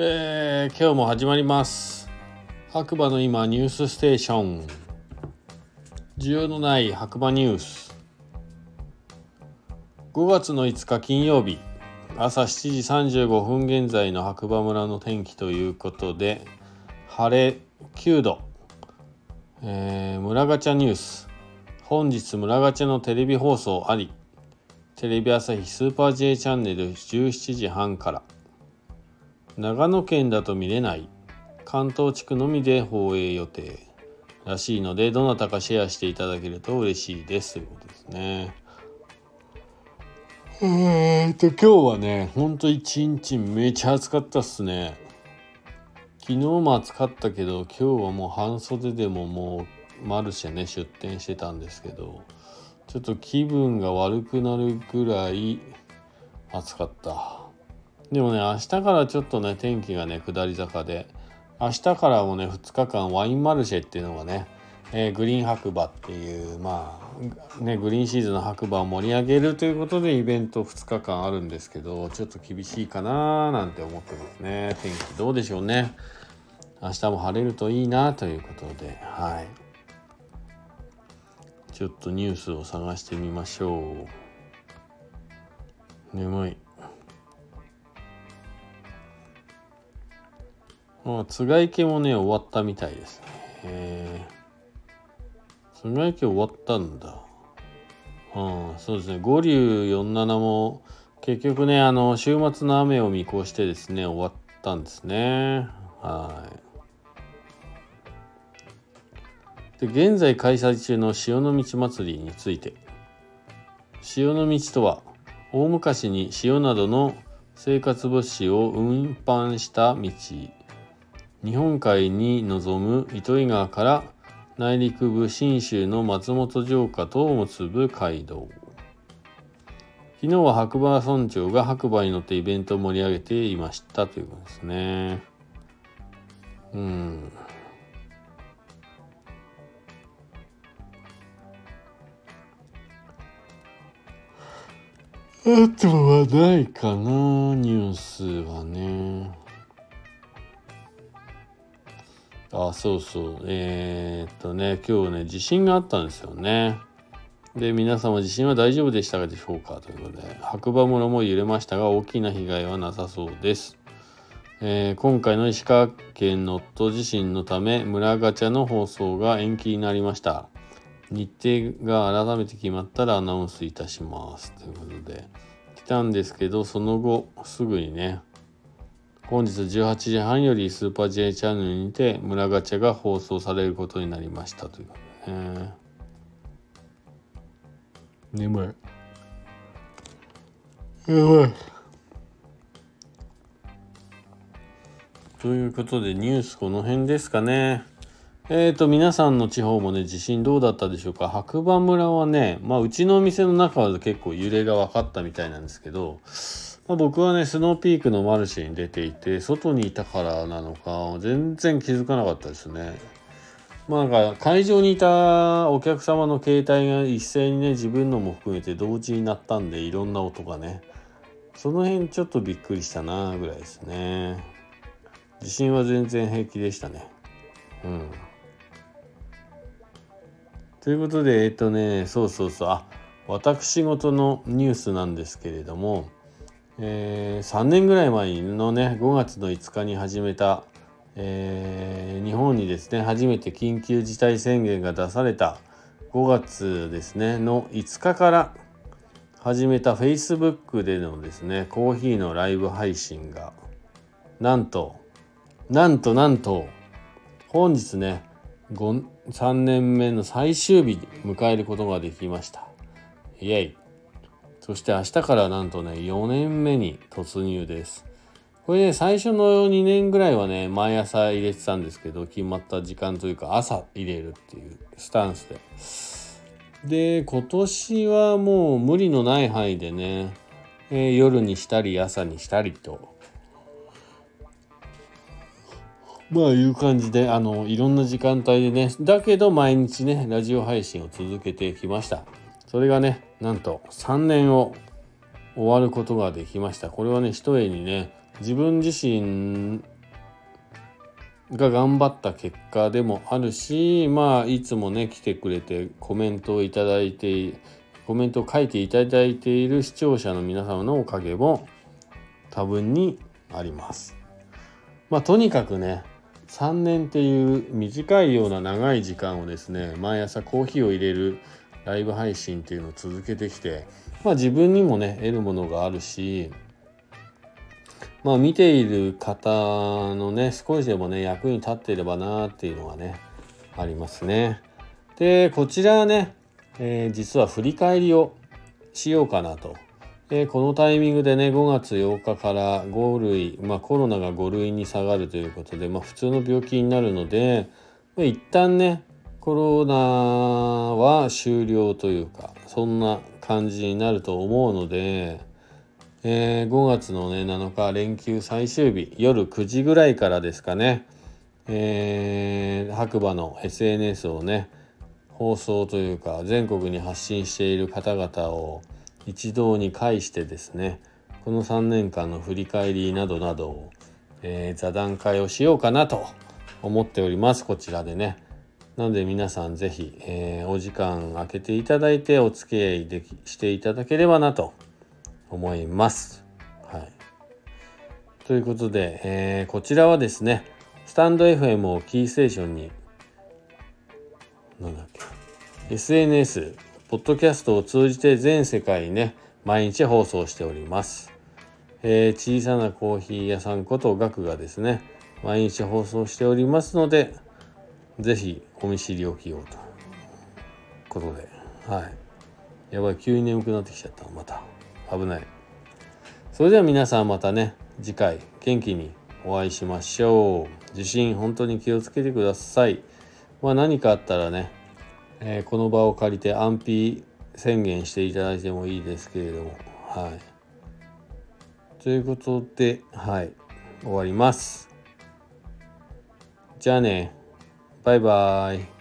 えー、今日も始まります。白馬の今ニュースステーション。需要のない白馬ニュース。5月の5日金曜日。朝7時35分現在の白馬村の天気ということで晴れ9度、えー、村ガチャニュース。本日村ガチャのテレビ放送あり。テレビ朝日スーパー J チャンネル17時半から。長野県だと見れない。関東地区のみで放映予定。らしいのでどなたかシェアしていただけると嬉しいです。ということですね。えーと今日はねほんと一日めちゃ暑かったっすね。昨日も暑かったけど今日はもう半袖でももうマルシェね出店してたんですけどちょっと気分が悪くなるぐらい暑かった。でもね、明日からちょっとね、天気がね、下り坂で、明日からもね、2日間ワインマルシェっていうのがね、えー、グリーン白馬っていう、まあ、ね、グリーンシーズンの白馬を盛り上げるということでイベント2日間あるんですけど、ちょっと厳しいかなーなんて思ってますね。天気どうでしょうね。明日も晴れるといいなということで、はい。ちょっとニュースを探してみましょう。眠い。まあ、つがい家もね、終わったみたいですね。へつがい家終わったんだ。うん、そうですね。五竜47も、結局ね、あの、週末の雨を見越してですね、終わったんですね。はい。で、現在開催中の潮の道祭りについて。潮の道とは、大昔に塩などの生活物資を運搬した道日本海に臨む糸魚川から内陸部信州の松本城下とを結ぶ街道。昨日は白馬村長が白馬に乗ってイベントを盛り上げていましたということですね。うん。あとはないかなニュースはね。あそうそう。えー、っとね今日ね地震があったんですよね。で皆様地震は大丈夫でしたでしょうかということで白馬村も揺れましたが大きな被害はなさそうです、えー、今回の石川県能登地震のため村ガチャの放送が延期になりました。日程が改めて決まったらアナウンスいたします。ということで来たんですけどその後すぐにね本日18時半よりスーパー J チャンネルにて村ガチャが放送されることになりましたということでね。眠い。やばい。ということでニュースこの辺ですかね。えっ、ー、と皆さんの地方もね地震どうだったでしょうか白馬村はねまあうちのお店の中は結構揺れが分かったみたいなんですけどまあ、僕はね、スノーピークのマルシェに出ていて、外にいたからなのか、全然気づかなかったですね。まあなんか会場にいたお客様の携帯が一斉にね、自分のも含めて同時になったんで、いろんな音がね、その辺ちょっとびっくりしたなぐらいですね。地震は全然平気でしたね。うん。ということで、えっとね、そうそうそう、あ、私事のニュースなんですけれども、えー、3年ぐらい前のね5月の5日に始めた、えー、日本にですね初めて緊急事態宣言が出された5月ですねの5日から始めた Facebook でのですねコーヒーのライブ配信がなんとなんとなんと本日ね3年目の最終日に迎えることができました。イエイ。そして明日からなんとね、4年目に突入です。これね、最初の2年ぐらいはね、毎朝入れてたんですけど、決まった時間というか、朝入れるっていうスタンスで。で、今年はもう無理のない範囲でね、えー、夜にしたり朝にしたりと、まあいう感じで、あの、いろんな時間帯でね、だけど毎日ね、ラジオ配信を続けてきました。それがねなんと3年を終わることができましたこれはね一重にね自分自身が頑張った結果でもあるしまあいつもね来てくれてコメントをいただいてコメントを書いていただいている視聴者の皆様のおかげも多分にあります。まあとにかくね3年っていう短いような長い時間をですね毎朝コーヒーを入れるライブ配信っていうのを続けてきてまあ自分にもね得るものがあるしまあ見ている方のね少しでもね役に立っていればなっていうのはねありますね。でこちらはね、えー、実は振り返りをしようかなと。えー、このタイミングでね5月8日から5類、まあ、コロナが5類に下がるということで、まあ、普通の病気になるので、ま、一旦ねコロナは終了というかそんな感じになると思うので、えー、5月のね7日連休最終日夜9時ぐらいからですかね、えー、白馬の SNS をね放送というか全国に発信している方々を一堂に会してですねこの3年間の振り返りなどなどを、えー、座談会をしようかなと思っておりますこちらでね。なので皆さん是非、えー、お時間空けていただいてお付き合いできしていただければなと思います。はい、ということで、えー、こちらはですねスタンド FM をキーステーションになんだっけ SNS ポッドキャストを通じて全世界にね毎日放送しております、えー、小さなコーヒー屋さんことガクがですね毎日放送しておりますので是非お見知りおきようとことで。はい。やばい。急に眠くなってきちゃった。また。危ない。それでは皆さんまたね。次回元気にお会いしましょう。地震本当に気をつけてください。まあ何かあったらね、えー、この場を借りて安否宣言していただいてもいいですけれども。はい。ということではい。終わります。じゃあね。バイバイ。